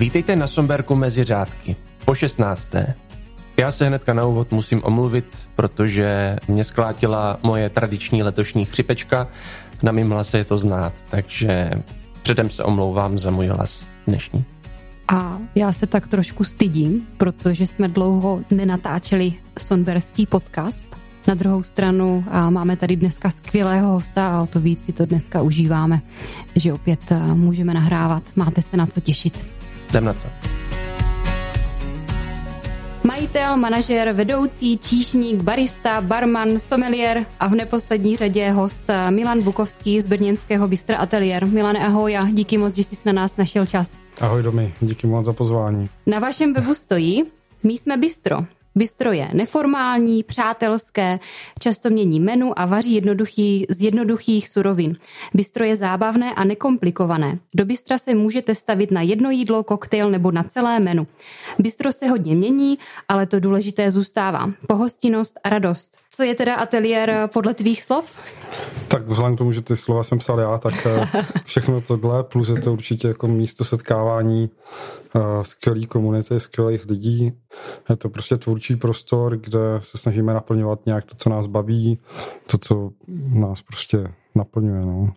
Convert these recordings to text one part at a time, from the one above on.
Vítejte na Somberku mezi řádky. Po 16. Já se hnedka na úvod musím omluvit, protože mě sklátila moje tradiční letošní chřipečka. Na mým hlase je to znát, takže předem se omlouvám za můj hlas dnešní. A já se tak trošku stydím, protože jsme dlouho nenatáčeli sonberský podcast. Na druhou stranu a máme tady dneska skvělého hosta a o to víc si to dneska užíváme, že opět můžeme nahrávat. Máte se na co těšit. Jdem na to. Majitel, manažer, vedoucí, číšník, barista, barman, sommelier a v neposlední řadě host Milan Bukovský z brněnského Bystra Atelier. Milane, ahoj a díky moc, že jsi na nás našel čas. Ahoj Domy, díky moc za pozvání. Na vašem webu stojí My jsme bistro. Bistro je neformální, přátelské, často mění menu a vaří jednoduchý, z jednoduchých surovin. Bistro je zábavné a nekomplikované. Do bistra se můžete stavit na jedno jídlo, koktejl nebo na celé menu. Bistro se hodně mění, ale to důležité zůstává. Pohostinnost a radost. Co je teda ateliér podle tvých slov? Tak vzhledem k tomu, že ty slova jsem psal já, tak eh, všechno tohle, plus je to určitě jako místo setkávání uh, skvělý komunity, skvělých lidí. Je to prostě tvůrčí prostor, kde se snažíme naplňovat nějak to, co nás baví, to, co nás prostě naplňuje. No.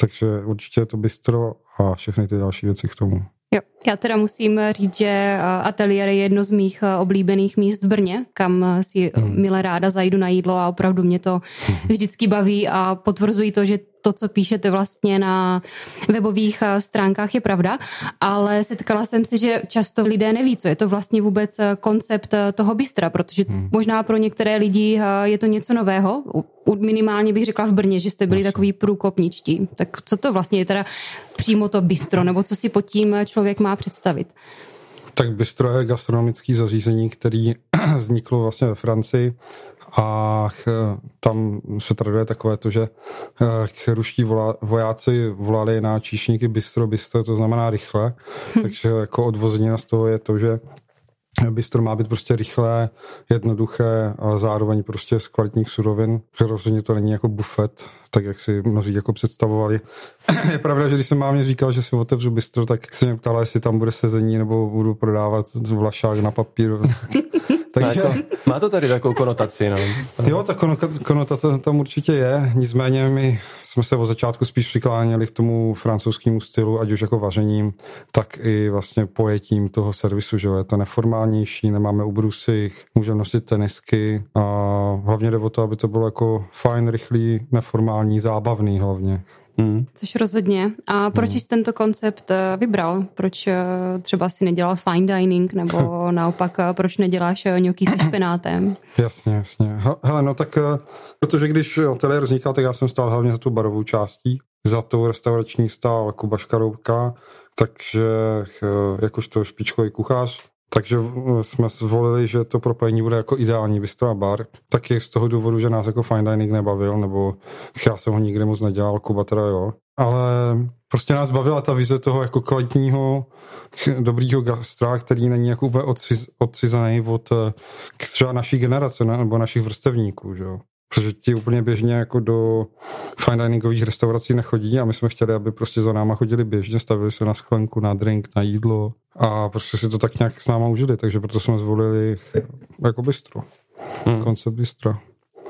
Takže určitě je to bistro a všechny ty další věci k tomu. Jo, já teda musím říct, že ateliér je jedno z mých oblíbených míst v Brně, kam si hmm. milé ráda zajdu na jídlo a opravdu mě to hmm. vždycky baví a potvrzují to, že to, co píšete vlastně na webových eh, stránkách, je pravda, ale setkala jsem si, že často lidé neví, co je to vlastně vůbec eh, koncept eh, toho bystra, protože hmm. možná pro některé lidi je to něco nového. Minimálně bych řekla v Brně, že jste byli takový průkopničtí. Tak co to vlastně je teda přímo to bistro, nebo co si pod tím člověk má představit? Tak bistro je gastronomické zařízení, který vzniklo vlastně ve Francii a tam se traduje takové to, že eh, ruští vojáci volali na číšníky bistro, bistro, to znamená rychle, hm. takže jako odvozenina z toho je to, že Bistro má být prostě rychlé, jednoduché, ale zároveň prostě z kvalitních surovin, rozhodně to není jako bufet, tak jak si mnozí jako představovali. je pravda, že když jsem mámě říkal, že si otevřu bistro, tak se mě ptala, jestli tam bude sezení nebo budu prodávat vlašák na papír. Takže... Má, jako, má to tady takovou konotaci, no. Jo, ta konotace tam určitě je, nicméně my jsme se od začátku spíš přikláněli k tomu francouzskému stylu, ať už jako vařením, tak i vlastně pojetím toho servisu, že jo, je to neformálnější, nemáme ubrusy, můžeme nosit tenisky a hlavně jde o to, aby to bylo jako fajn, rychlý, neformální, zábavný hlavně. Hmm. Což rozhodně. A proč hmm. jsi tento koncept eh, vybral? Proč eh, třeba si nedělal fine dining, nebo naopak eh, proč neděláš ňoky se špenátem? Jasně, jasně. Hele, no tak, protože když hotel vznikal, tak já jsem stál hlavně za tu barovou částí, za tou restaurační stál Kuba Škaroubka, takže jakožto špičkový kuchař takže eh, jsme zvolili, že to propojení bude jako ideální bistro a bar. Taky z toho důvodu, že nás jako fine dining nebavil, nebo já jsem ho nikdy moc nedělal, Kuba teda jo. Ale prostě nás bavila ta vize toho jako kvalitního, dobrýho gastra, který není jako úplně odcizený od eh, třeba naší generace nebo našich vrstevníků, že jo. Protože ti úplně běžně jako do fine diningových restaurací nechodí a my jsme chtěli, aby prostě za náma chodili běžně, stavili se na sklenku, na drink, na jídlo a prostě si to tak nějak s náma užili, takže proto jsme zvolili jako bistro. Hmm. Koncept bistra.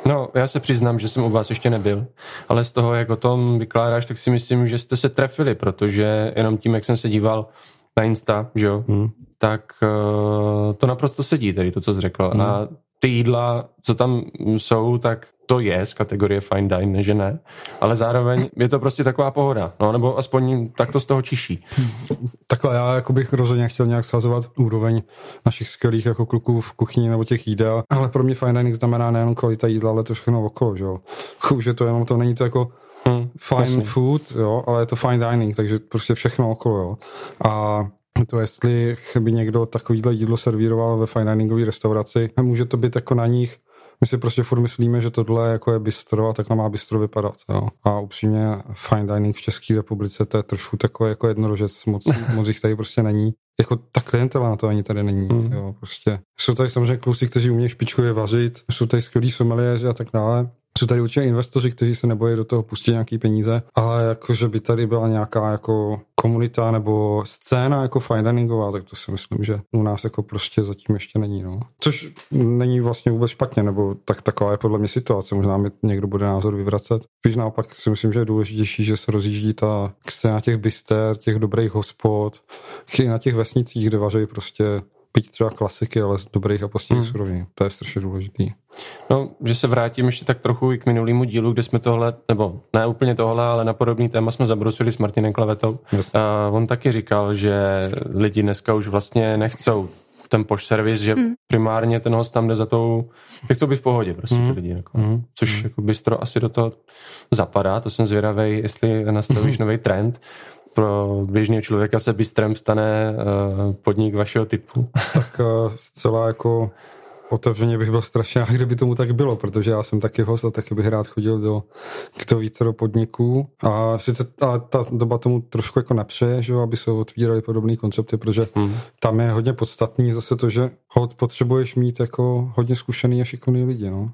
No, já se přiznám, že jsem u vás ještě nebyl, ale z toho, jak o tom vykládáš, tak si myslím, že jste se trefili, protože jenom tím, jak jsem se díval na Insta, že jo, hmm. tak uh, to naprosto sedí, tady to, co jsi řekl. Hmm. A ty jídla, co tam jsou, tak to je z kategorie fine dine, že ne, ale zároveň je to prostě taková pohoda, no, nebo aspoň tak to z toho čiší. Takhle já jako bych rozhodně chtěl nějak schazovat úroveň našich skvělých jako kluků v kuchyni nebo těch jídel, ale pro mě fine dining znamená nejenom kvalita jídla, ale to všechno okolo, že jo. Už je to jenom to, není to jako hmm, fine jasný. food, jo, ale je to fine dining, takže prostě všechno okolo, jo. A to jestli by někdo takovýhle jídlo servíroval ve fine diningové restauraci, může to být jako na nich my si prostě furt myslíme, že tohle jako je bistro a tak má bistro vypadat. Jo. A upřímně fine dining v České republice to je trošku takové jako jednorožec, moc, moc jich tady prostě není. Jako ta klientela na to ani tady není. Mm. Jo, prostě. Jsou tady samozřejmě kluci, kteří umějí špičkově vařit, jsou tady skvělí someliéři a tak dále. Jsou tady určitě investoři, kteří se nebojí do toho pustit nějaký peníze, ale jako, že by tady byla nějaká jako komunita nebo scéna jako fine diningová, tak to si myslím, že u nás jako prostě zatím ještě není. No. Což není vlastně vůbec špatně, nebo tak taková je podle mě situace. Možná mi někdo bude názor vyvracet. Spíš naopak si myslím, že je důležitější, že se rozjíždí ta scéna těch byster, těch dobrých hospod, na těch vesnicích, kde vaří prostě být třeba klasiky, ale z dobrých a postěných hmm. surovin. To je strašně důležitý. No, že se vrátím ještě tak trochu i k minulému dílu, kde jsme tohle, nebo ne úplně tohle, ale na podobný téma jsme zabrusili s Martinem Klevetou. Yes. A on taky říkal, že lidi dneska už vlastně nechcou ten poš servis, že hmm. primárně ten host tam jde za tou, chcou být v pohodě prostě hmm. ty lidi. Jako. Hmm. Což hmm. jako bystro asi do toho zapadá, to jsem zvědavý, jestli nastavíš hmm. nový trend pro běžného člověka se bystrem stane uh, podnik vašeho typu? Tak uh, zcela jako otevřeně bych byl strašně rád, kdyby tomu tak bylo, protože já jsem taky host a taky bych rád chodil do, k to více do podniků. A sice a ta doba tomu trošku jako nepřeje, že aby se otvíraly podobné koncepty, protože hmm. tam je hodně podstatný zase to, že hod potřebuješ mít jako hodně zkušený a šikovný lidi. No.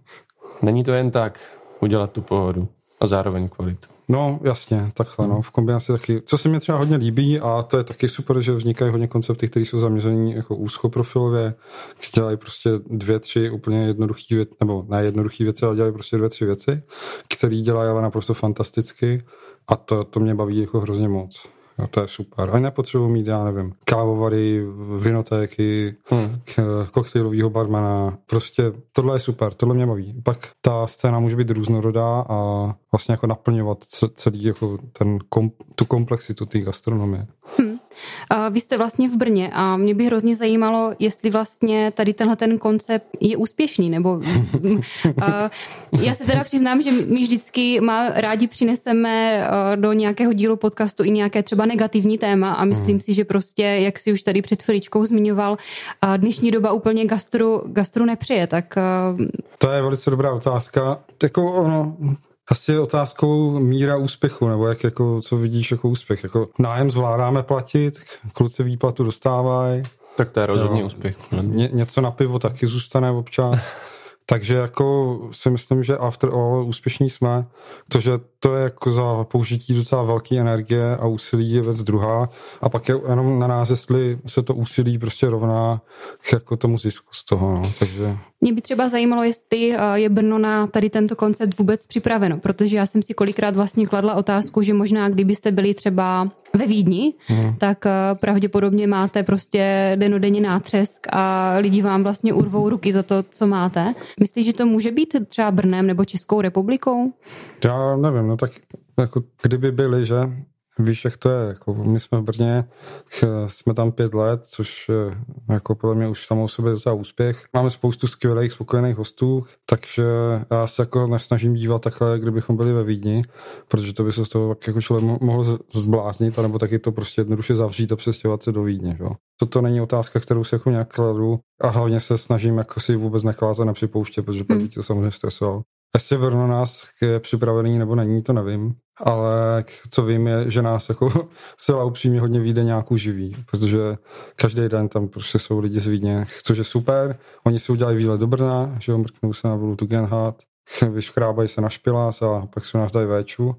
Není to jen tak udělat tu pohodu a zároveň kvalitu. No, jasně, takhle, no, v kombinaci taky. Co se mi třeba hodně líbí a to je taky super, že vznikají hodně koncepty, které jsou zaměřené jako úzkoprofilově, dělají prostě dvě, tři úplně jednoduché věci, nebo ne jednoduché věci, ale dělají prostě dvě, tři věci, které dělají ale naprosto fantasticky a to, to mě baví jako hrozně moc. Jo, to je super. A nepotřebuji mít, já nevím, kávovary, vinotéky, hmm. koktejlového barmana. Prostě tohle je super, tohle mě baví. Pak ta scéna může být různorodá a vlastně jako naplňovat celý jako ten kom, tu komplexitu té gastronomie. Hmm. Vy jste vlastně v Brně a mě by hrozně zajímalo, jestli vlastně tady tenhle ten koncept je úspěšný, nebo já se teda přiznám, že my vždycky má, rádi přineseme do nějakého dílu podcastu i nějaké třeba negativní téma a myslím hmm. si, že prostě, jak si už tady před chviličkou zmiňoval, dnešní doba úplně gastru, gastru nepřeje, tak... To je velice dobrá otázka. Jako ono, asi je otázkou míra úspěchu, nebo jak jako, co vidíš jako úspěch. Jako nájem zvládáme platit, kluci výplatu dostávají. Tak to je rozhodně jo, úspěch. Ně, něco na pivo taky zůstane občas. Takže jako si myslím, že after all úspěšní jsme. To, že to je jako za použití docela velké energie a úsilí je věc druhá. A pak je jenom na nás, jestli se to úsilí prostě rovná jako tomu zisku z toho. No. Takže... Mě by třeba zajímalo, jestli eh, je Brno na tady tento koncept vůbec připraveno, protože já jsem si kolikrát vlastně kladla otázku, že možná kdybyste byli třeba ve Vídni, hmm. tak eh, pravděpodobně máte prostě denodenně nátřesk a lidi vám vlastně urvou ruky za to, co máte. Myslíš, že to může být třeba Brnem nebo Českou republikou? Já nevím, no tak jako kdyby byli, že Víš, jak to je. Jako my jsme v Brně, jsme tam pět let, což jako podle mě už samou sobě docela úspěch. Máme spoustu skvělých, spokojených hostů, takže já se jako nesnažím dívat takhle, kdybychom byli ve Vídni, protože to by se z toho jako člověk mohl zbláznit, anebo taky to prostě jednoduše zavřít a přestěhovat se do Vídně. Jo. Toto není otázka, kterou si jako nějak kladu a hlavně se snažím jako si vůbec nekládat na připouště, protože pak hmm. by to samozřejmě stresoval. Jestli Brno nás je připravený nebo není, to nevím. Ale co vím je, že nás jako sila upřímně hodně vyjde nějakou živí, protože každý den tam prostě jsou lidi z Vídně, což je super. Oni si udělají výlet do Brna, že jo, mrknou se na Volu Tugendhat, vyškrábají se na špilás a pak se nás dají véču.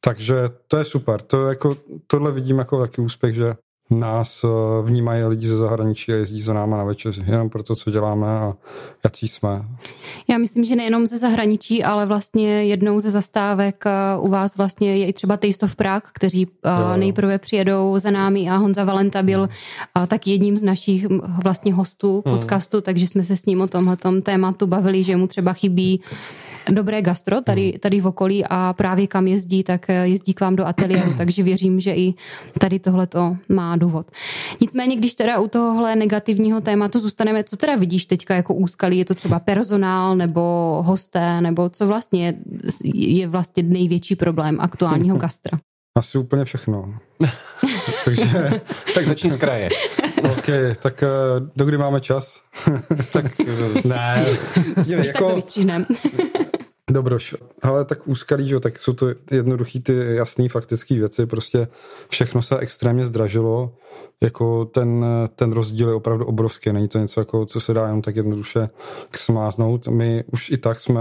Takže to je super. To jako, tohle vidím jako taky úspěch, že nás eh, vnímají lidi ze zahraničí a jezdí za náma na večeři. Jenom pro to, co děláme a jaký jsme. Já myslím, že nejenom ze zahraničí, ale vlastně jednou ze zastávek eh, u vás vlastně je i třeba Taste of Prague, kteří eh, jo. nejprve přijedou za námi a Honza Valenta byl tak jedním z našich vlastně hostů hmm. podcastu, takže jsme se s ním o tomhle tématu bavili, že mu třeba chybí dobré gastro tady, hmm. tady v okolí a právě kam jezdí, tak eh, jezdí k vám do ateliéru, takže věřím, že i tady tohle to má důvod. Nicméně, když teda u tohohle negativního tématu zůstaneme, co teda vidíš teďka jako úskalí? Je to třeba personál nebo hosté, nebo co vlastně je, je vlastně největší problém aktuálního gastra? Asi úplně všechno. Takže... tak začni z kraje. OK, tak eh, do kdy máme čas? tak ne. jako, tak to Dobroš, ale tak úskalí, že, tak jsou to jednoduchý ty jasný faktické věci, prostě všechno se extrémně zdražilo, jako ten, ten rozdíl je opravdu obrovský, není to něco, jako, co se dá jenom tak jednoduše smáznout. My už i tak jsme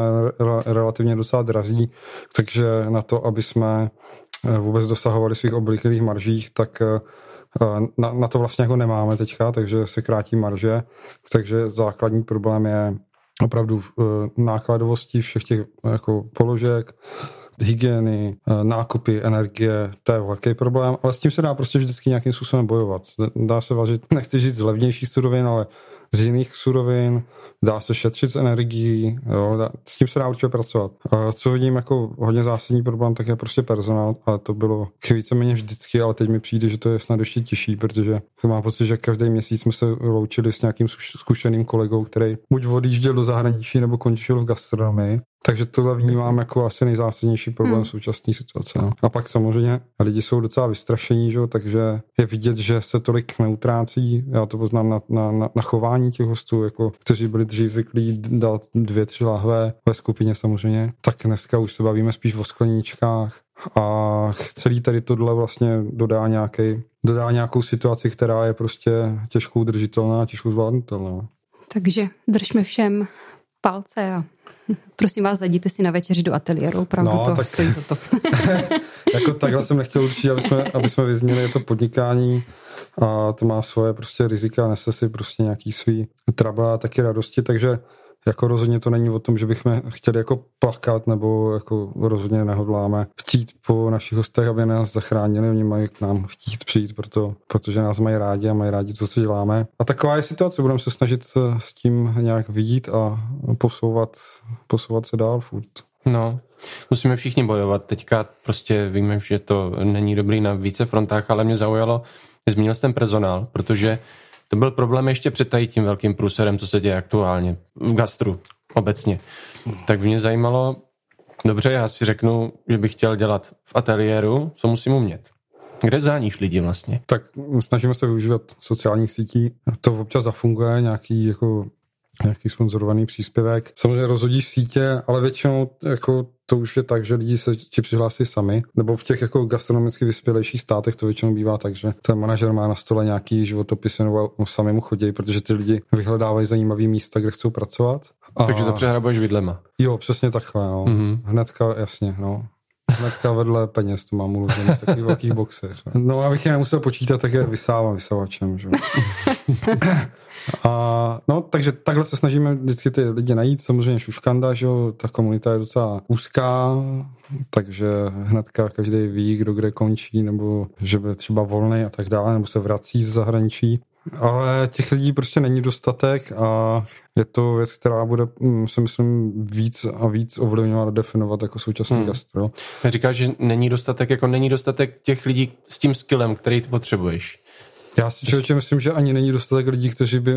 relativně docela drazí, takže na to, aby jsme eh, vůbec dosahovali svých obvyklých maržích, tak eh, na, na to vlastně jako nemáme teďka, takže se krátí marže, takže základní problém je opravdu eh, nákladovosti všech těch jako položek, hygieny, eh, nákupy, energie, to je velký problém, ale s tím se dá prostě vždycky nějakým způsobem bojovat. Dá se vařit, nechci říct z levnějších surovin, ale z jiných surovin, dá se šetřit z energií, jo, dá, s tím se dá určitě pracovat. A co vidím jako hodně zásadní problém, tak je prostě personál a to bylo víceméně vždycky, ale teď mi přijde, že to je snad ještě těžší, protože mám pocit, že každý měsíc jsme se loučili s nějakým zkušeným kolegou, který buď odjížděl do zahraničí nebo končil v gastronomii takže tohle vnímám jako asi nejzásadnější problém hmm. současné situace. No. A pak samozřejmě lidi jsou docela vystrašení, že? takže je vidět, že se tolik neutrácí. Já to poznám na, na, na, na chování těch hostů, jako, kteří byli dřív zvyklí dát dvě, tři lahve ve skupině samozřejmě. Tak dneska už se bavíme spíš o skleníčkách a celý tady tohle vlastně dodá, nějaký, dodá nějakou situaci, která je prostě těžkou držitelná a těžkou zvládnutelná. Takže držme všem palce a Prosím vás, zajděte si na večeři do ateliéru, opravdu no, to tak... stojí za to. jako takhle jsem nechtěl určitě, aby jsme, aby jsme vyzněli, je to podnikání a to má svoje prostě rizika, nese si prostě nějaký svý traba a taky radosti, takže jako rozhodně to není o tom, že bychom chtěli jako plakat nebo jako rozhodně nehodláme chtít po našich hostech, aby nás zachránili, oni mají k nám chtít přijít, proto, protože nás mají rádi a mají rádi to, co děláme. A taková je situace, budeme se snažit s tím nějak vidět a posouvat, posouvat se dál furt. No, musíme všichni bojovat. Teďka prostě víme, že to není dobrý na více frontách, ale mě zaujalo, zmínil jsem personál, protože to byl problém ještě před tady tím velkým průserem, co se děje aktuálně v gastru obecně. Tak by mě zajímalo, dobře, já si řeknu, že bych chtěl dělat v ateliéru, co musím umět. Kde záníš lidi vlastně? Tak snažíme se využívat sociálních sítí. To občas zafunguje, nějaký jako nějaký sponzorovaný příspěvek. Samozřejmě rozhodíš sítě, ale většinou jako to už je tak, že lidi se ti přihlásí sami, nebo v těch jako gastronomicky vyspělejších státech to většinou bývá tak, že ten manažer má na stole nějaký životopisy nebo sami mu chodí, protože ty lidi vyhledávají zajímavý místa, kde chcou pracovat. A... Takže to přehrabuješ vidlema. Jo, přesně takhle, no. Mm-hmm. Hnedka, jasně, no. Hnedka vedle peněz to mám uložené v takových velkých boxech. No abych je nemusel počítat, tak je vysávám vysavačem. Že? A, no, takže takhle se snažíme vždycky ty lidi najít. Samozřejmě šuškanda, že jo, ta komunita je docela úzká, takže hnedka každý ví, kdo kde končí, nebo že bude třeba volný a tak dále, nebo se vrací z zahraničí. Ale těch lidí prostě není dostatek a je to věc, která bude, mm, si myslím, víc a víc ovlivňovat a definovat jako současný hmm. gastro. Říkáš, že není dostatek, jako není dostatek těch lidí s tím skillem, který ty potřebuješ. Já si člověče myslím, že ani není dostatek lidí, kteří by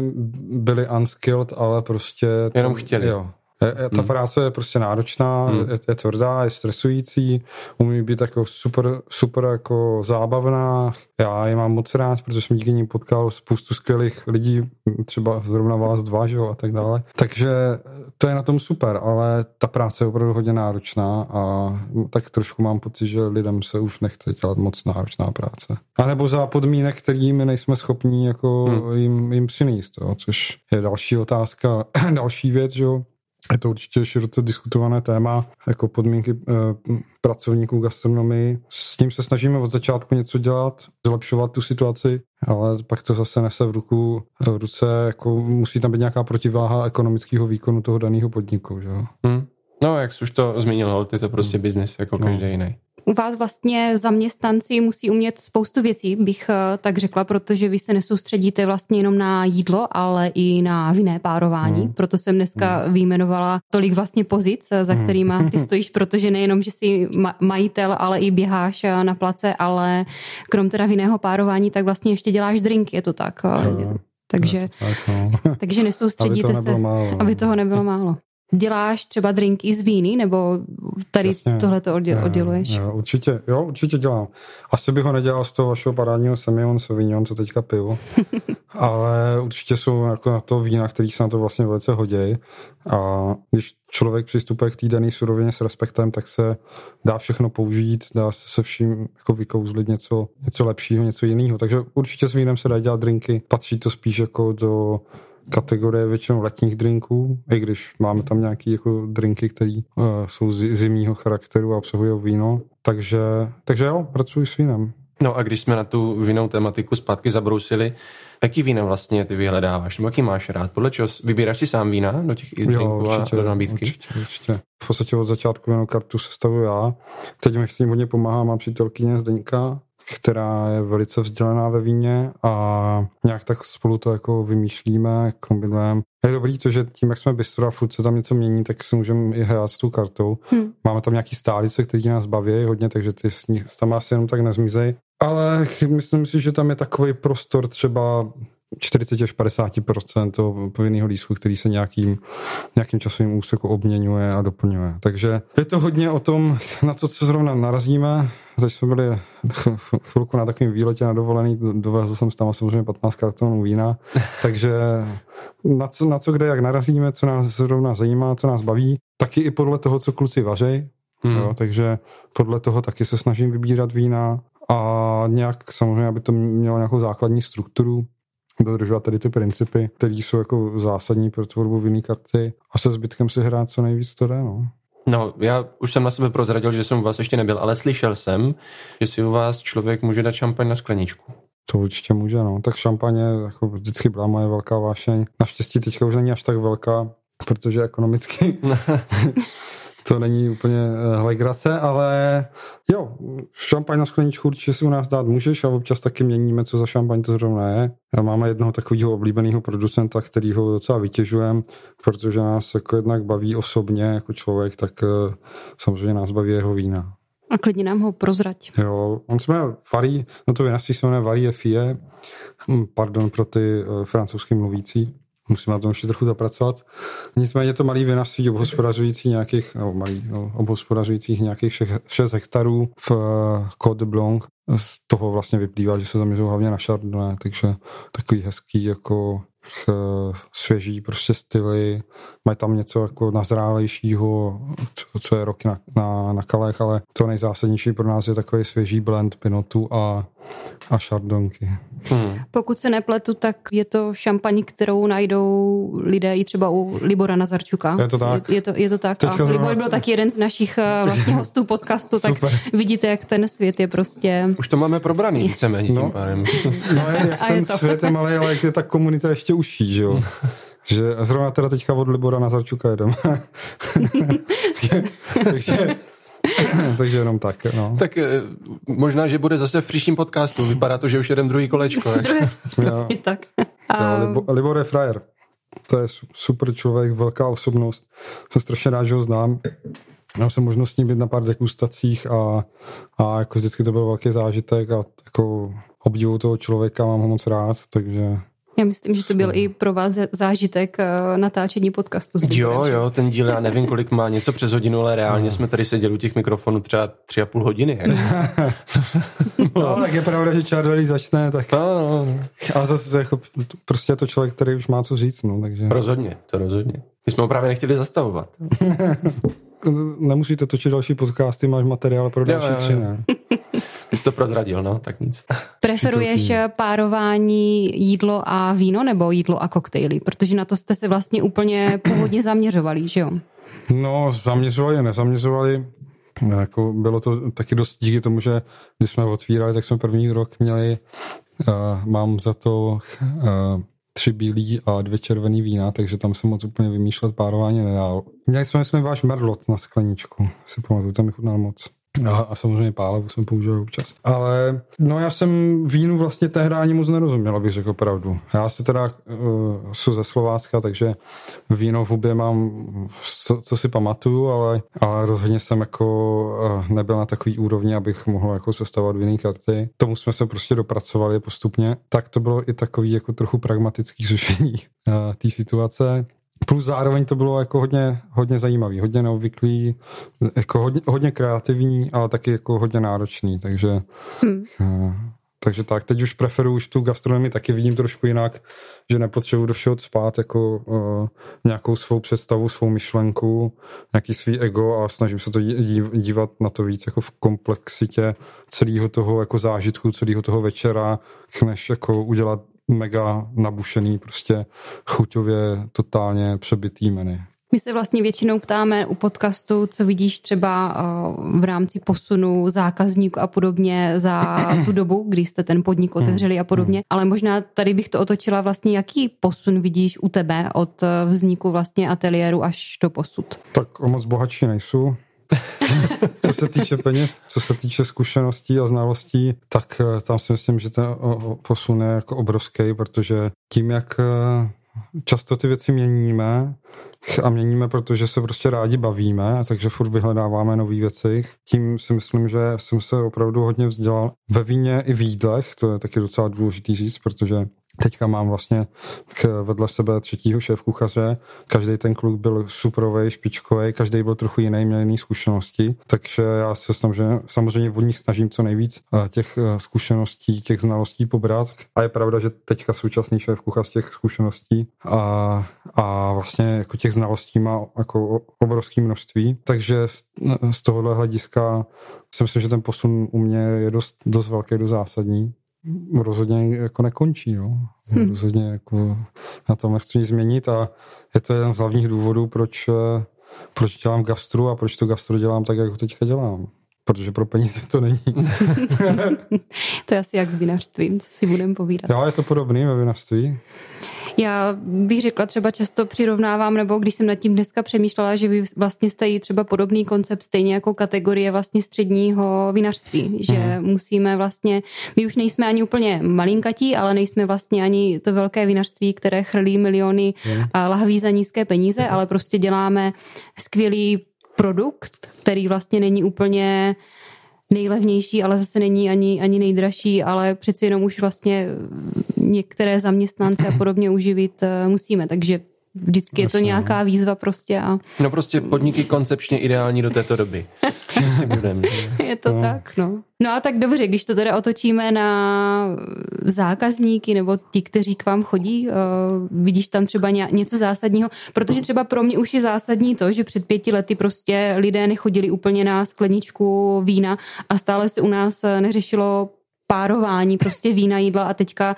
byli unskilled, ale prostě... Jenom chtěli. Jo, je, ta hmm. práce je prostě náročná, hmm. je, je tvrdá, je stresující, umí být jako super, super jako zábavná. Já je mám moc rád, protože jsem díky ní potkal spoustu skvělých lidí, třeba zrovna vás dva, že jo, a tak dále. Takže to je na tom super, ale ta práce je opravdu hodně náročná a tak trošku mám pocit, že lidem se už nechce dělat moc náročná práce. A nebo za podmínek, kterými nejsme schopni jako hmm. jim, jim přinést, jo, což je další otázka, další věc, že jo je to určitě široce diskutované téma, jako podmínky e, pracovníků gastronomii. S tím se snažíme od začátku něco dělat, zlepšovat tu situaci, ale pak to zase nese v ruku, v ruce, jako musí tam být nějaká protiváha ekonomického výkonu toho daného podniku. Že? Hmm. No, jak jsi už to zmínil, je to prostě hmm. biznis jako no. každý jiný u vás vlastně zaměstnanci musí umět spoustu věcí, bych eh, tak řekla, protože vy se nesoustředíte vlastně jenom na jídlo, ale i na vinné párování. Hmm. Proto jsem dneska hmm. vyjmenovala tolik vlastně pozic, eh, za hmm. kterýma ty stojíš, protože nejenom, že jsi majitel, ale i běháš eh, na place, ale krom teda vinného párování, tak vlastně ještě děláš drinky, je to tak? No, takže, to tak, no. takže nesoustředíte aby se, málo. aby toho nebylo málo. Děláš třeba drinky z víny, nebo tady tohle to odděluješ? Jo, určitě, jo, určitě dělám. Asi bych ho nedělal z toho vašeho parádního Semillon Sauvignon, co teďka piju. Ale určitě jsou jako na to vína, který se na to vlastně velice hodí. A když člověk přistupuje k té dané surovině s respektem, tak se dá všechno použít, dá se se vším jako vykouzlit něco, něco lepšího, něco jiného. Takže určitě s vínem se dá dělat drinky. Patří to spíš jako do kategorie většinou letních drinků, i když máme tam nějaké jako drinky, které uh, jsou zimního charakteru a obsahují víno. Takže, takže jo, pracuji s vínem. No a když jsme na tu vínou tematiku zpátky zabrousili, jaký vína vlastně ty vyhledáváš? Nebo jaký máš rád? Podle čeho vybíráš si sám vína do těch drinků a do nabídky? Určitě, určitě. V podstatě od začátku jenom kartu sestavuju já. Teď mi s ním hodně pomáhá, mám přítelkyně Zdeňka, která je velice vzdělaná ve víně a nějak tak spolu to jako vymýšlíme, kombinujeme. Je dobrý to, že tím, jak jsme bistro a furt se tam něco mění, tak si můžeme i hrát s tou kartou. Hmm. Máme tam nějaký stálice, které nás baví hodně, takže ty s nich tam asi jenom tak nezmizej. Ale myslím si, že tam je takový prostor třeba 40 až 50 toho povinného lístku, který se nějakým, nějakým časovým úseku obměňuje a doplňuje. Takže je to hodně o tom, na to, co zrovna narazíme. Teď jsme byli chvilku na takovém výletě na dovolený, dovezl jsem tam samozřejmě 15 kartonů vína, takže na co, na co kde, jak narazíme, co nás zrovna zajímá, co nás baví, taky i podle toho, co kluci vařej, Hmm. Jo, takže podle toho taky se snažím vybírat vína a nějak samozřejmě, aby to mělo nějakou základní strukturu, dodržovat tady ty principy, které jsou jako zásadní pro tvorbu vinné karty a se zbytkem si hrát co nejvíc to jde, no. No, já už jsem na sebe prozradil, že jsem u vás ještě nebyl, ale slyšel jsem, že si u vás člověk může dát šampaň na skleničku. To určitě může, no. Tak šampaně jako vždycky byla moje velká vášeň. Naštěstí teďka už není až tak velká, protože ekonomicky to není úplně eh, legrace, ale jo, šampaň na skleničku určitě si u nás dát můžeš a občas taky měníme, co za šampaň to zrovna je. Máme jednoho takového oblíbeného producenta, kterýho docela vytěžujeme, protože nás jako jednak baví osobně jako člověk, tak eh, samozřejmě nás baví jeho vína. A klidně nám ho prozrať. Jo, on se jmenuje Varí, no to vinařství se jmenuje Varí Fie, hm, pardon pro ty uh, francouzsky mluvící musíme na tom ještě trochu zapracovat. Nicméně to malý vinařství obhospodařující nějakých, nebo malý, no, obhospodařujících nějakých 6 hektarů v uh, Côte Blanc. Z toho vlastně vyplývá, že se zaměřují hlavně na Chardonnay, takže takový hezký jako Eh, svěží prostě styly, mají tam něco jako nazrálejšího, co, co je roky na, na, na kalech, ale to nejzásadnější pro nás je takový svěží blend pinotu a, a šardonky. Hmm. Pokud se nepletu, tak je to šampaň, kterou najdou lidé i třeba u Libora Nazarčuka. Je to tak. Je, je to, je to tak. Teďka a Libor byl taky jeden z našich eh, vlastně hostů podcastu, tak vidíte, jak ten svět je prostě... Už to máme probraný víceméně no, tím pádem. No je, jak ten je svět je malý, ale jak je ta komunita ještě užší, že jo. že zrovna teda teďka od Libora Nazarčuka jedem. takže, takže jenom tak. No. Tak eh, možná, že bude zase v příštím podcastu. Vypadá to, že už jedem druhý kolečko. Přesně tak. Jo, Libo, Libor je frajer. To je super člověk, velká osobnost. Jsem strašně rád, že ho znám. Měl jsem možnost s ním být na pár degustacích a, a jako vždycky to byl velký zážitek a jako obdivu toho člověka mám ho moc rád, takže já myslím, že to byl i pro vás zážitek eh, natáčení podcastu. Jo, jo, ten díl, já nevím, kolik má, něco přes hodinu, ale reálně no. jsme tady seděli u těch mikrofonů třeba tři a půl hodiny. no, tak je pravda, že Charlie začne, tak... No, no, no. A zase jako, prostě je to člověk, který už má co říct, no, takže... Rozhodně, to rozhodně. My jsme ho právě nechtěli zastavovat. Nemusíte točit další podcasty, máš materiál pro další tři, ne? Ty jsi to prozradil, no, tak nic. Preferuješ párování jídlo a víno nebo jídlo a koktejly? Protože na to jste se vlastně úplně původně zaměřovali, že jo? No, zaměřovali, nezaměřovali. Jako bylo to taky dost díky tomu, že když jsme otvírali, tak jsme první rok měli, uh, mám za to uh, tři bílý a dvě červený vína, takže tam jsem moc úplně vymýšlet párování nedal. Měli jsme, myslím, váš merlot na skleničku, si pamatuju, tam mi chutnal moc. A, a samozřejmě pálevu jsem používal občas. Ale no já jsem vínu vlastně tehdy ani moc nerozuměl, abych řekl pravdu. Já se teda uh, jsou ze Slovácka, takže víno v hubě mám, co, co si pamatuju, ale, ale rozhodně jsem jako uh, nebyl na takový úrovni, abych mohl jako sestavovat vinný karty. Tomu jsme se prostě dopracovali postupně. Tak to bylo i takový jako trochu pragmatický řešení uh, té situace Plus zároveň to bylo jako hodně, hodně zajímavý, hodně neobvyklý, jako hodně, hodně kreativní, ale taky jako hodně náročný, takže hmm. Takže tak, teď už preferuji už tu gastronomii, taky vidím trošku jinak, že nepotřebuji do všeho spát jako uh, nějakou svou představu, svou myšlenku, nějaký svý ego a snažím se to dívat na to víc jako v komplexitě celého toho jako zážitku, celého toho večera, než jako udělat mega nabušený, prostě chuťově totálně přebytý menu. My se vlastně většinou ptáme u podcastu, co vidíš třeba v rámci posunu zákazníků a podobně za tu dobu, kdy jste ten podnik hmm. otevřeli a podobně, hmm. ale možná tady bych to otočila vlastně, jaký posun vidíš u tebe od vzniku vlastně ateliéru až do posud? Tak o moc bohatší nejsou. Co se týče peněz, co se týče zkušeností a znalostí, tak eh, tam si myslím, že ten posun je jako obrovský, protože tím, jak eh, často ty věci měníme a měníme, protože se prostě rádi bavíme, takže furt vyhledáváme nové věci. Tím si myslím, že jsem se opravdu hodně vzdělal ve víně i v jídlech, to je taky docela důležitý říct, protože Teďka mám vlastně vedle sebe třetího šéf kuchaře. Každý ten kluk byl superový, špičkový, každý byl trochu jiný, měl jiný zkušenosti. Takže já se snažím, samozřejmě od nich snažím co nejvíc eh, těch eh, zkušeností, těch znalostí pobrat. A je pravda, že teďka současný šéf kuchař těch zkušeností a, a vlastně jako těch znalostí má jako obrovské množství. Takže z, z tohohle hlediska si myslím, že ten posun u mě je dost, dost velký, dost zásadní rozhodně jako nekončí. No. Hmm. Rozhodně jako na tom nechci nic změnit a je to jeden z hlavních důvodů, proč, eh, proč dělám gastru a proč to gastro dělám tak, jak ho teďka dělám. Protože pro peníze to není. to je asi jak s vinařstvím, co si budeme povídat. Jo, je to podobný ve vinařství. Já bych řekla třeba často přirovnávám, nebo když jsem nad tím dneska přemýšlela, že vy vlastně jste třeba podobný koncept stejně jako kategorie vlastně středního vinařství, že mm. musíme vlastně, my už nejsme ani úplně malinkatí, ale nejsme vlastně ani to velké vinařství, které chrlí miliony mm. a lahví za nízké peníze, mm. ale prostě děláme skvělý produkt, který vlastně není úplně nejlevnější, ale zase není ani, ani nejdražší, ale přeci jenom už vlastně některé zaměstnance a podobně uživit eh, musíme, takže vždycky je to nějaká výzva prostě. A... No prostě podniky koncepčně ideální do této doby. je to no. tak, no. No a tak dobře, když to teda otočíme na zákazníky nebo ti, kteří k vám chodí, uh, vidíš tam třeba něco zásadního, protože třeba pro mě už je zásadní to, že před pěti lety prostě lidé nechodili úplně na skleničku vína a stále se u nás neřešilo párování prostě vína, jídla a teďka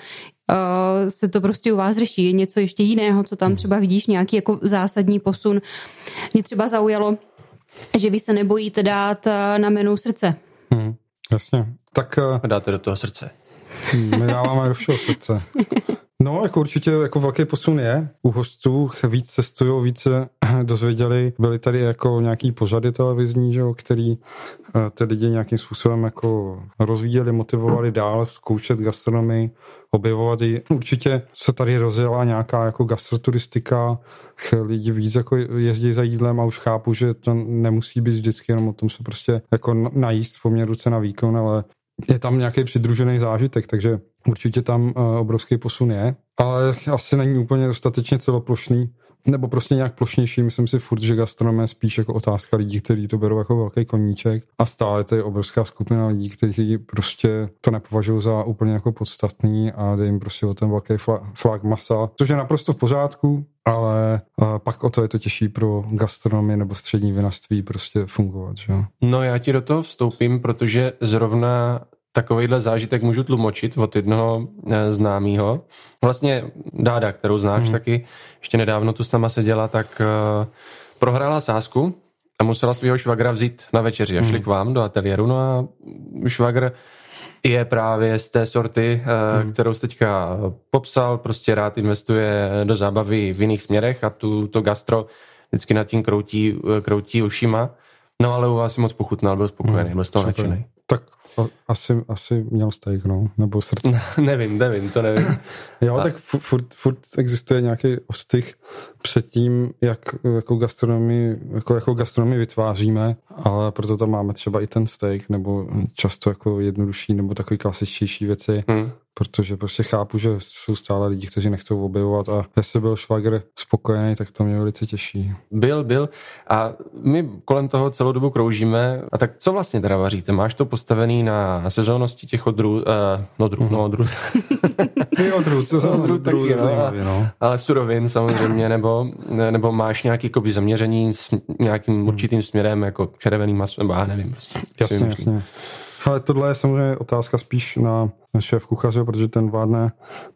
uh, se to prostě u vás řeší. Je něco ještě jiného, co tam třeba vidíš, nějaký jako zásadní posun. Mě třeba zaujalo, že vy se nebojíte dát uh, na menu srdce. Hmm, jasně. Tak... Uh, Dáte do toho srdce. My dáváme do všeho srdce. No, jako určitě jako velký posun je. U hostů víc cestují, více dozvěděli. Byly tady jako nějaký pořady televizní, že, který eh, ty lidi nějakým způsobem jako rozvíjeli, motivovali dál zkoušet gastronomii, objevovat ji. Určitě se tady rozjela nějaká jako gastroturistika, lidi víc jako jezdí za jídlem a už chápu, že to nemusí být vždycky jenom o tom se prostě jako najíst v poměru na výkon, ale je tam nějaký přidružený zážitek, takže určitě tam uh, obrovský posun je, ale asi není úplně dostatečně celoplošný, nebo prostě nějak plošnější. Myslím si furt, že gastronomie je spíš jako otázka lidí, kteří to berou jako velký koníček. A stále to je obrovská skupina lidí, kteří prostě to nepovažují za úplně jako podstatný a jde jim prostě o ten velký flag masa, což je naprosto v pořádku, ale pak o to je to těžší pro gastronomii nebo střední vinařství prostě fungovat. Že? No já ti do toho vstoupím, protože zrovna takovýhle zážitek můžu tlumočit od jednoho e, známého. Vlastně Dáda, kterou znáš hmm. taky, ještě nedávno tu s náma seděla, tak uh, prohrála sázku a musela svého švagra vzít na večeři a šli hmm. k vám do ateliéru. No a švagr je právě z té sorty, uh, hmm. kterou jsi teďka popsal, prostě rád investuje do zábavy v jiných směrech a tu to gastro vždycky nad tím kroutí, kroutí ušima. No ale u vás si moc pochutnal, byl spokojený, hmm. byl z toho nadšený. Tak asi, asi měl steak, no, nebo srdce. nevím, nevím, to nevím. jo, a... tak furt, furt existuje nějaký ostych předtím, jak jako gastronomii, jako, jako gastronomii vytváříme, ale proto tam máme třeba i ten steak, nebo často jako jednodušší, nebo takový klasičtější věci, hmm protože prostě chápu, že jsou stále lidi, kteří nechcou objevovat a jestli byl švagr spokojený, tak to mě velice těší. Byl, byl a my kolem toho celou dobu kroužíme a tak co vlastně teda vaříte? Máš to postavený na sezónnosti těch odrů, uh, no, odrů, mm-hmm. no odrů. I odrů, co jsou odrů, taky, no, zajímavý, no. Ale surovin samozřejmě, nebo, nebo máš nějaký jakoby, zaměření s nějakým určitým směrem, jako červený maso, nebo já nevím. Prostě, jasně, jasně. Ale tohle je samozřejmě otázka spíš na šéf kuchaře, protože ten vládne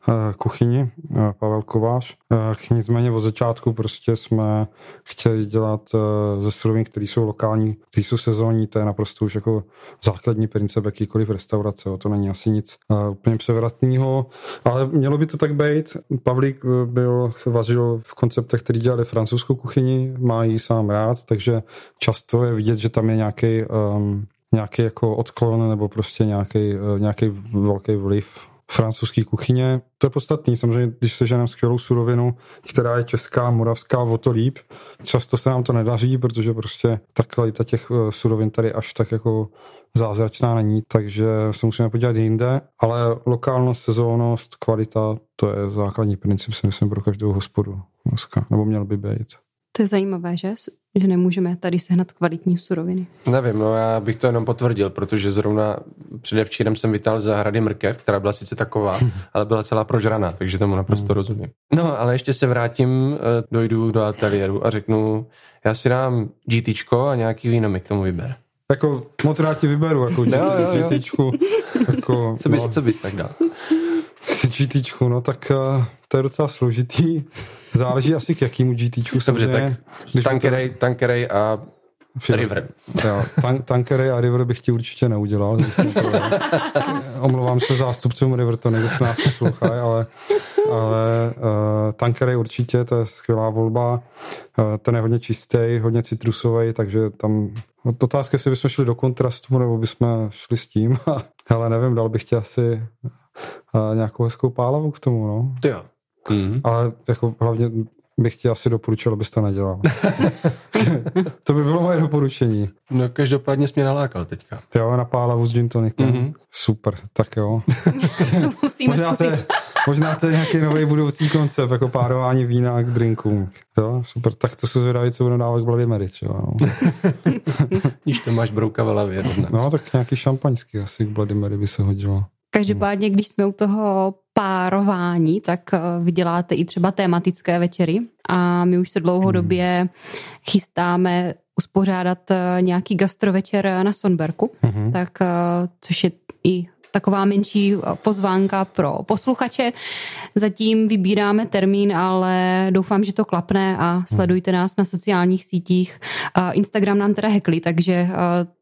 eh, kuchyni, eh, Pavel Kovář. Eh, nicméně od začátku prostě jsme chtěli dělat ze surovin, které jsou lokální, které jsou sezónní, to je naprosto už jako základní princip jakýkoliv restaurace, to není asi nic úplně převratného, ale mělo by to tak být. Pavlík byl, vařil v konceptech, který dělali francouzskou kuchyni, má ji sám rád, takže často je vidět, že tam je nějaký um, nějaký jako odklon nebo prostě nějaký, eh, nějaký velký vliv francouzské kuchyně. To je podstatný, samozřejmě, když se ženem skvělou surovinu, která je česká, moravská, o to líp. Často se nám to nedaří, protože prostě ta kvalita těch eh, surovin tady až tak jako zázračná není, takže se musíme podívat jinde, ale lokálnost, sezónnost, kvalita, to je základní princip, si myslím, pro každou hospodu dneska, nebo měl by být. To je zajímavé, že? Že nemůžeme tady sehnat kvalitní suroviny. Nevím, no já bych to jenom potvrdil, protože zrovna předevčírem jsem vytáhl z zahrady mrkev, která byla sice taková, ale byla celá prožraná, takže tomu naprosto hmm. rozumím. No, ale ještě se vrátím, eh, dojdu do ateliéru a řeknu, já si dám GT a nějaký víno mi k tomu vyber. Jako moc rád ti vyberu, jako GT, jo, jo, jo. Jako, co, bys, no. co bys tak dal? GT, no tak uh, to je docela složitý. Záleží asi k jakému GT. Dobře, tak Tankerej, to... Tankerej a. River. Jo, tan- Tankerej a River bych ti určitě neudělal. Omlouvám se zástupcům River, to se nás poslouchají, ale, ale uh, Tankerej určitě, to je skvělá volba. Uh, ten je hodně čistý, hodně citrusový, takže tam otázka, jestli bychom šli do kontrastu, nebo bychom šli s tím. ale nevím, dal bych ti asi nějakou hezkou pálavu k tomu, no. To jo. Mm. Ale jako hlavně bych ti asi doporučil, abys to nedělal. to by bylo moje doporučení. No každopádně jsi mě nalákal teďka. Jo, na pálavu s gin tonikem. Mm-hmm. Super, tak jo. to musíme možná zkusit. To je, možná to je nějaký nový budoucí koncept, jako párování vína k drinkům. Jo, super, tak to se zvědaví, co budu dávat k Bloody Mary třeba. No. Když to máš brouka v hlavě. No, tak nějaký šampaňský asi k Bloody Mary by se hodilo. Každopádně, když jsme u toho párování, tak eh, vyděláte i třeba tematické večery a my už se dlouhodobě hmm. chystáme uspořádat eh, nějaký gastrovečer na Sonberku, hmm. tak eh, což je i taková menší pozvánka pro posluchače. Zatím vybíráme termín, ale doufám, že to klapne a sledujte nás na sociálních sítích. Instagram nám teda hekli, takže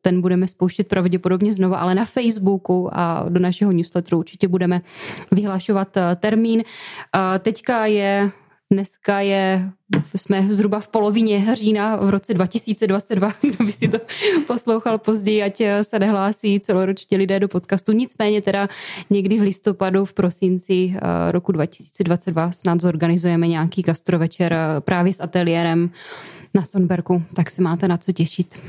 ten budeme spouštět pravděpodobně znova, ale na Facebooku a do našeho newsletteru určitě budeme vyhlašovat termín. Teďka je Dneska je, jsme zhruba v polovině října v roce 2022, kdo by si to poslouchal později, ať se nehlásí celoročně lidé do podcastu. Nicméně teda někdy v listopadu, v prosinci eh, roku 2022 snad zorganizujeme nějaký gastrovečer eh, právě s ateliérem na Sonberku, tak se máte na co těšit.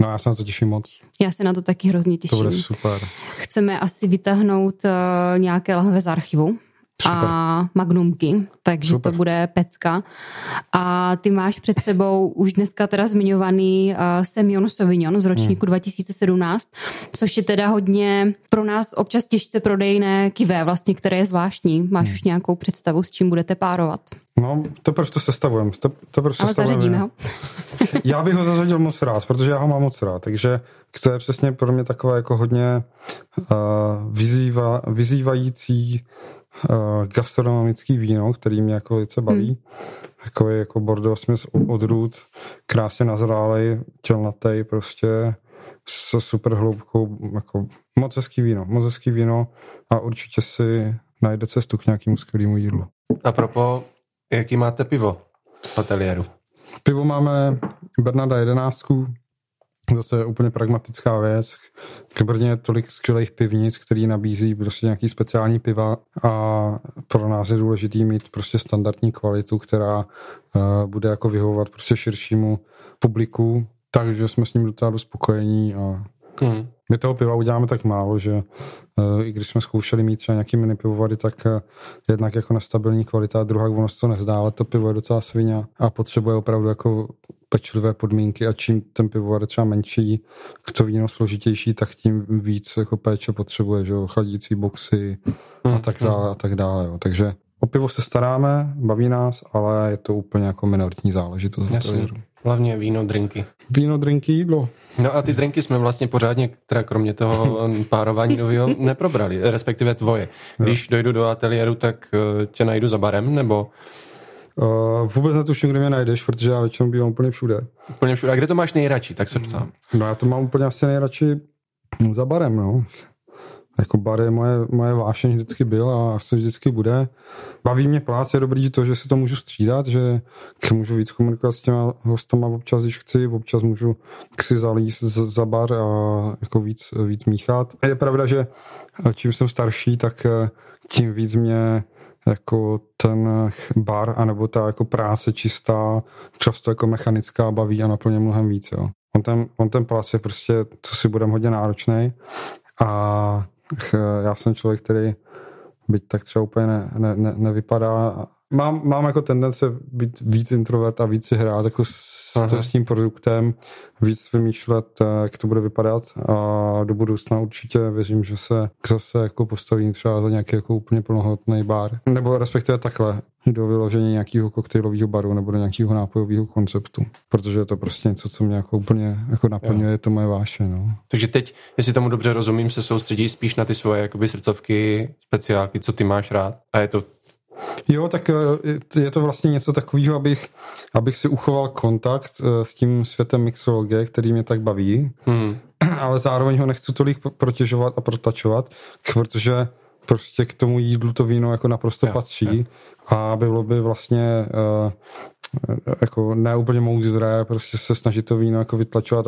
No já se na to těším moc. Já se na to taky hrozně těším. To bude super. Chceme asi vytáhnout nějaké lahve z archivu, Super. a magnumky, takže Super. to bude pecka. A ty máš před sebou už dneska teda zmiňovaný uh, Semyon Sauvignon z ročníku hmm. 2017, což je teda hodně pro nás občas těžce prodejné kivé vlastně, které je zvláštní. Máš hmm. už nějakou představu, s čím budete párovat? No, teprve to sestavujeme. Teprve Ale zařadíme ho. já bych ho zařadil moc rád, protože já ho mám moc rád, takže to je přesně pro mě takové jako hodně uh, vyzýva, vyzývající uh, gastronomický víno, který mě jako velice baví. Hmm. Takový jako Bordeaux směs odrůd, krásně nazrálej, tělnatej prostě s super hloubkou, jako moc hezký víno, moc hezký víno a určitě si najde cestu k nějakému skvělému jídlu. A propo, jaký máte pivo v ateliéru? Pivo máme Bernarda 11, zase úplně pragmatická věc. K Brně je tolik skvělých pivnic, který nabízí prostě nějaký speciální piva a pro nás je důležitý mít prostě standardní kvalitu, která uh, bude jako vyhovovat prostě širšímu publiku, takže jsme s ním docela spokojení a hmm. my toho piva uděláme tak málo, že uh, i když jsme zkoušeli mít třeba nějaký mini pivovary, tak uh, jednak jako nestabilní kvalita a druhá ono se to nezdá, ale to pivo je docela svině a potřebuje opravdu jako pečlivé podmínky a čím ten pivovar je třeba menší, to víno složitější, tak tím víc jako péče potřebuje, že jo, chladící boxy a hmm, tak dále hmm. a tak dále. Jo. Takže o pivo se staráme, baví nás, ale je to úplně jako minoritní záležitost. Jasně. Hlavně víno, drinky. Víno, drinky, jídlo. No a ty drinky jsme vlastně pořádně, teda kromě toho párování nového, neprobrali, respektive tvoje. Když dojdu do ateliéru, tak eh, tě najdu za barem, nebo Uh, vůbec netuším, kde mě najdeš, protože já většinou bývám úplně všude. Úplně všude. A kde to máš nejradši, tak se ptám. No já to mám úplně asi nejradši za barem, no. Jako bar je moje, moje vášeň vždycky byl a asi vždycky bude. Baví mě plác, je dobrý to, že si to můžu střídat, že můžu víc komunikovat s těma hostama občas, když chci, občas můžu si zalíst za bar a jako víc, víc míchat. Je pravda, že čím jsem starší, tak tím víc mě jako ten bar, anebo ta jako práce čistá, často jako mechanická baví a naplně mnohem víc. Jo. On ten, on ten plac je prostě, co si budeme hodně náročný a já jsem člověk, který byť tak třeba úplně ne, ne, ne, nevypadá mám, mám jako tendence být víc introvert a víc si hrát jako s, s tím produktem, víc vymýšlet, eh, jak to bude vypadat a do budoucna určitě věřím, že se zase jako postaví třeba za nějaký jako úplně plnohodnotný bar. Nebo respektive takhle, do vyložení nějakého koktejlového baru nebo do nějakého nápojového konceptu. Protože je to prostě něco, co mě jako úplně jako naplňuje, jo. to moje váše. No. Takže teď, jestli tomu dobře rozumím, se soustředí spíš na ty svoje jakoby srdcovky, speciálky, co ty máš rád. A je to Jo, tak eh, je to vlastně něco takového, abych, abych si uchoval kontakt eh, s tím světem mixologie, který mě tak baví, hmm. ale zároveň ho nechci tolik protěžovat a protačovat, protože prostě k tomu jídlu to víno jako naprosto jo, patří jo. a bylo by vlastně uh, jako ne úplně moudré prostě se snažit to víno jako vytlačovat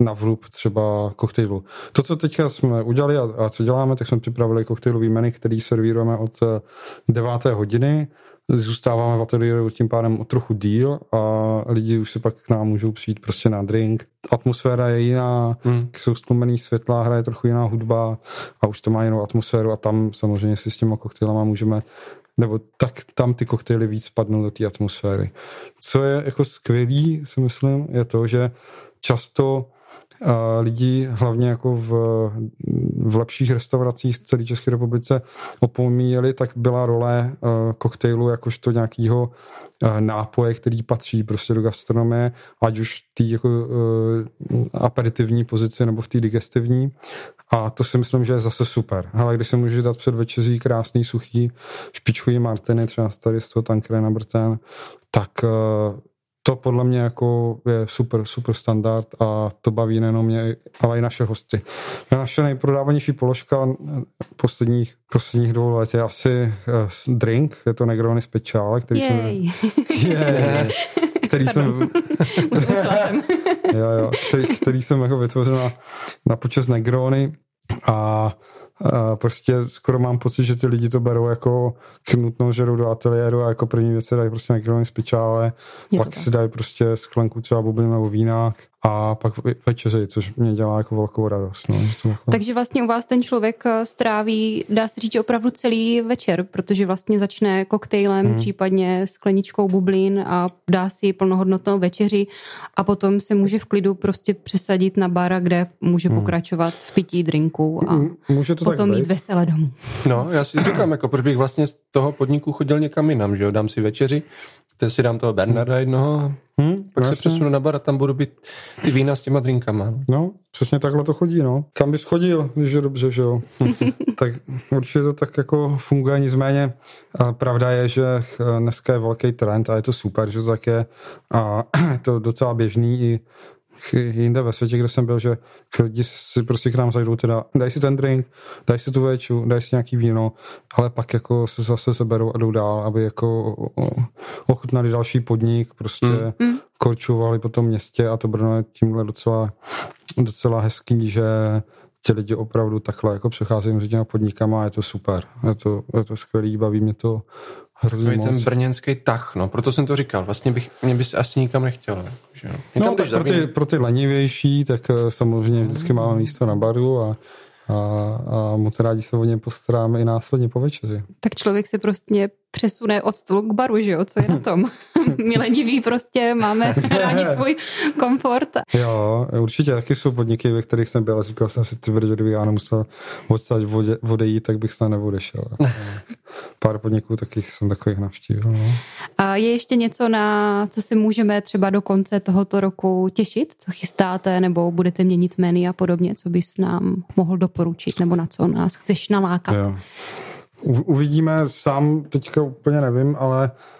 na vrub třeba koktejlu. To, co teďka jsme udělali a, a co děláme, tak jsme připravili koktejlový menu, který servírujeme od 9. hodiny. Zůstáváme v ateliéru tím pádem o trochu díl a lidi už se pak k nám můžou přijít prostě na drink. Atmosféra je jiná, hmm. jsou stlumený světla, hraje trochu jiná hudba a už to má jinou atmosféru a tam samozřejmě si s těma koktejlama můžeme nebo tak tam ty koktejly víc spadnou do té atmosféry. Co je jako skvělý, si myslím, je to, že často lidi, hlavně jako v, v lepších restauracích v celé České republice opomíjeli, tak byla role uh, koktejlu jakožto nějakého uh, nápoje, který patří prostě do gastronomie, ať už v té jako, uh, aperitivní pozici nebo v té digestivní. A to si myslím, že je zase super. Ale když se můžu dát před večeří krásný, suchý, špičkový martiny, třeba tady z toho tankre na Brten, tak uh, to podle mě jako je super, super standard a to baví nejenom mě, ale i naše hosty. Naše nejprodávanější položka posledních, posledních dvou let je asi uh, drink, je to Negroni Speciale, který Jej. jsem... Yeah, který jsem... jo, jo, který, který jsem jako vytvořil na, na počas Negrony a a prostě skoro mám pocit, že ty lidi to berou jako nutnou žeru do ateliéru a jako první věc se dají prostě na spičále, pak tak. si dají prostě sklenku třeba bublin nebo vína a pak večeři, což mě dělá jako velkou radost. No. Takže vlastně u vás ten člověk eh, stráví, dá se říct, opravdu celý večer, protože vlastně začne koktejlem, hmm. případně skleničkou bublin a dá si plnohodnotnou večeři a potom se může v klidu prostě přesadit na bara, kde může hmm. pokračovat v pití drinku a může to potom mít veselé domů. No, já si říkám, jako proč bych vlastně z toho podniku chodil někam jinam, že jo, dám si večeři, Teď si dám toho Bernarda jednoho, hmm, pak se přesunu na bar a tam budu být ty vína s těma drinkama. No, přesně takhle to chodí, no. Kam bys chodil, když je dobře, že jo? tak určitě to tak jako funguje, nicméně pravda je, že dneska je velký trend a je to super, že to tak je a je to docela běžný i jinde ve světě, kde jsem byl, že lidi si prostě k nám zajdou teda, daj si ten drink, daj si tu véču, daj si nějaký víno, ale pak jako se zase seberou a jdou dál, aby jako ochutnali další podnik, prostě mm. korčovali po tom městě a to Brno je tímhle docela, docela hezký, že ti lidi opravdu takhle jako přecházejí mezi těma podnikama a je to super. Je to, je to skvělý, baví mě to hrozně Takový ten brněnský tah, no, proto jsem to říkal. Vlastně bych, mě bys asi nikam nechtěl. Jako, že no, no tak pro ty, pro ty lenivější, tak eh, samozřejmě vždycky máme místo na baru a a, a moc rádi se o ně postaráme i následně po večeři. Tak člověk se prostě přesune od stolu k baru, že jo? Co je na tom? Mileniví prostě máme rádi svůj komfort. Jo, určitě taky jsou podniky, ve kterých jsem byl a říkal jsem si, ty brdo, kdyby já nemusel odstať odejít, tak bych se neodešel. Pár podniků takých jsem takových navštívil. No. A je ještě něco, na co si můžeme třeba do konce tohoto roku těšit? Co chystáte nebo budete měnit menu a podobně? Co bys nám mohl doporučit nebo na co nás chceš nalákat? Jo. Uvidíme, sám teďka úplně nevím, ale uh,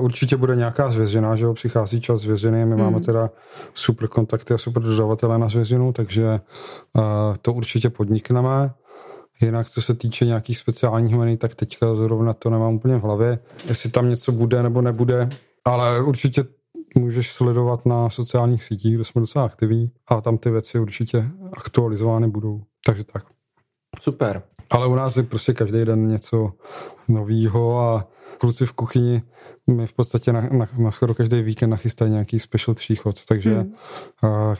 určitě bude nějaká zvěřina, že jo, přichází čas zvěřiny, my mm. máme teda super kontakty a super dodavatele na zvěřinu, takže uh, to určitě podnikneme. Jinak, co se týče nějakých speciálních menu, tak teďka zrovna to nemám úplně v hlavě, jestli tam něco bude nebo nebude, ale určitě můžeš sledovat na sociálních sítích, kde jsme docela aktivní a tam ty věci určitě aktualizovány budou. Takže tak. Super. Ale u nás je prostě každý den něco novýho a kluci v kuchyni mi v podstatě na, na, na skoro každý víkend nachystají nějaký special tříchod, takže hmm. a,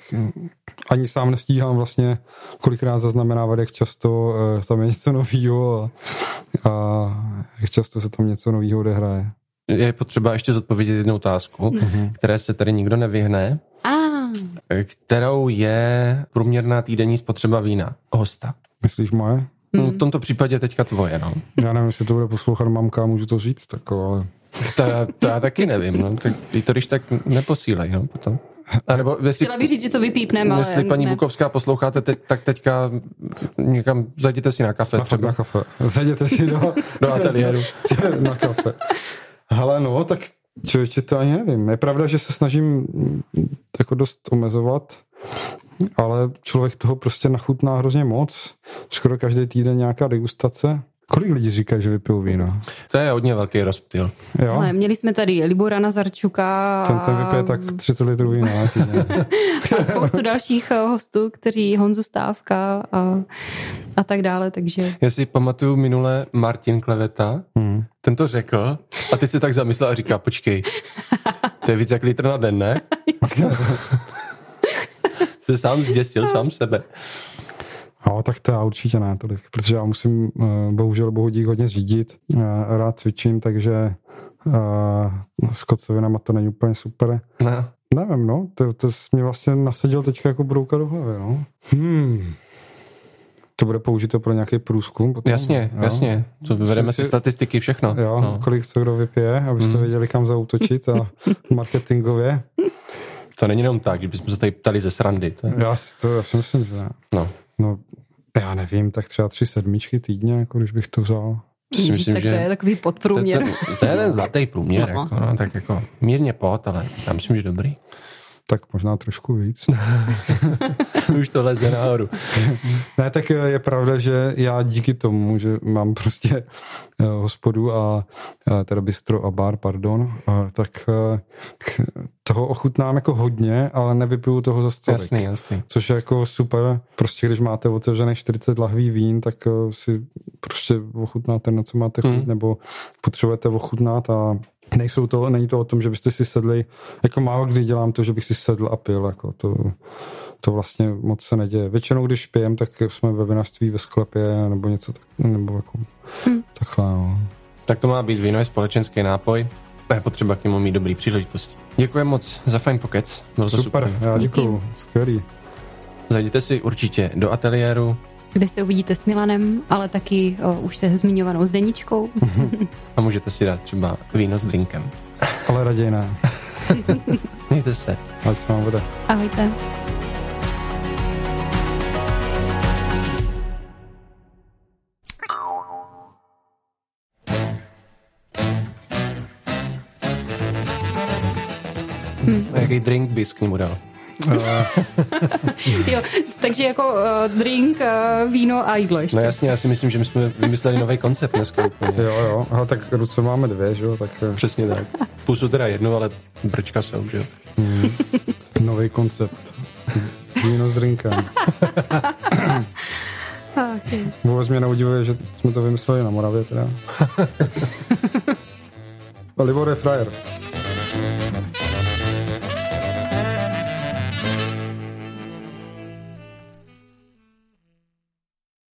ani sám nestíhám vlastně kolikrát zaznamenávat, jak často uh, tam je něco novýho a, a jak často se tam něco novýho odehraje. Je potřeba ještě zodpovědět jednu otázku, hmm. které se tady nikdo nevyhne. Ah. Kterou je průměrná týdenní spotřeba vína hosta? Myslíš moje? Hmm. V tomto případě teďka tvoje, no. Já nevím, jestli to bude poslouchat mamka, můžu to říct, tak ale... To, já, to já taky nevím, no. Tak, to když tak neposílej, no, potom. A nebo jestli, Chtěla bych říct, že to vypípneme, ale Jestli paní ne. Bukovská posloucháte, teď, tak teďka někam zajděte si na kafe. Na, třeba. na kafe. Zajděte si do, do ateliéru. na kafe. Hele, no, tak člověče, to ani nevím. Je pravda, že se snažím jako dost omezovat ale člověk toho prostě nachutná hrozně moc. Skoro každý týden nějaká degustace. Kolik lidí říká, že vypijou víno? To je hodně velký rozptyl. Jo? Ale měli jsme tady Libora Nazarčuka. Ten, ten vypije tak 30 litrů vína. a spoustu dalších eh, hostů, kteří Honzu Stávka a, a tak dále, takže... Já si pamatuju minule Martin Kleveta, hmm. ten to řekl a teď se tak zamyslel a říká, počkej, to je víc jak litr na den, ne? se sám zděsil, sám sebe. No, tak to já určitě ne tolik, protože já musím uh, bohužel bohudík hodně řídit, uh, rád cvičím, takže uh, s kocovinama to není úplně super. Ne. Nevím, no, to, to jsi mě vlastně nasadil teďka jako brouka do hlavy, no. Hmm. To bude použito pro nějaký průzkum? Potom, jasně, jo? jasně. To vyvedeme si, si statistiky, všechno. Jo, no. kolik co kdo vypije, abyste hmm. věděli, kam zautočit a marketingově. To není jenom tak, že bychom se tady ptali ze srandy. To je... já, to, já si myslím, že ne. No. no. já nevím, tak třeba tři sedmičky týdně, jako když bych to vzal. Myslím, tak že to je takový podprůměr. To, to, to je ten zlatý průměr, no. jako, no, tak jako mírně pod, ale já myslím, že dobrý tak možná trošku víc. Už to leze nahoru. ne, tak je pravda, že já díky tomu, že mám prostě uh, hospodu a teda bistro a bar, pardon, tak uh, toho ochutnám jako hodně, ale nevypiju toho za stolik. Jasný, jasný. Což je jako super. Prostě když máte otevřených 40 lahví vín, tak uh, si prostě ochutnáte, na co máte chuť, hmm. nebo potřebujete ochutnat a nejsou to, není to o tom, že byste si sedli, jako málo kdy dělám to, že bych si sedl a pil, jako to, to vlastně moc se neděje. Většinou, když pijem, tak jsme ve vinařství ve sklepě nebo něco tak, nebo jako hmm. takhle, no. Tak to má být víno, je společenský nápoj. Je potřeba k němu mít dobrý příležitosti. Děkuji moc za fajn pokec. Bylo super, super, já děkuju, skvělý. Zajděte si určitě do ateliéru, kde se uvidíte s Milanem, ale taky o, už se zmiňovanou s Deničkou. A můžete si dát třeba víno s drinkem. Ale raději ne. Mějte se. Ať se vám bude. Ahojte. Hmm. Jaký drink bys k němu dal? jo, takže jako uh, drink, uh, víno a jídlo ještě. No jasně, já si myslím, že my jsme vymysleli nový koncept dneska úplně. Jo, jo, ale tak ruce máme dvě, že jo, tak... Přesně tak. Pusu teda jednu, ale brčka jsou, že jo. Hmm. nový koncept. Víno s drinkem. okay. Vůbec mě neudivuje, že jsme to vymysleli na Moravě teda. Libor je frajer.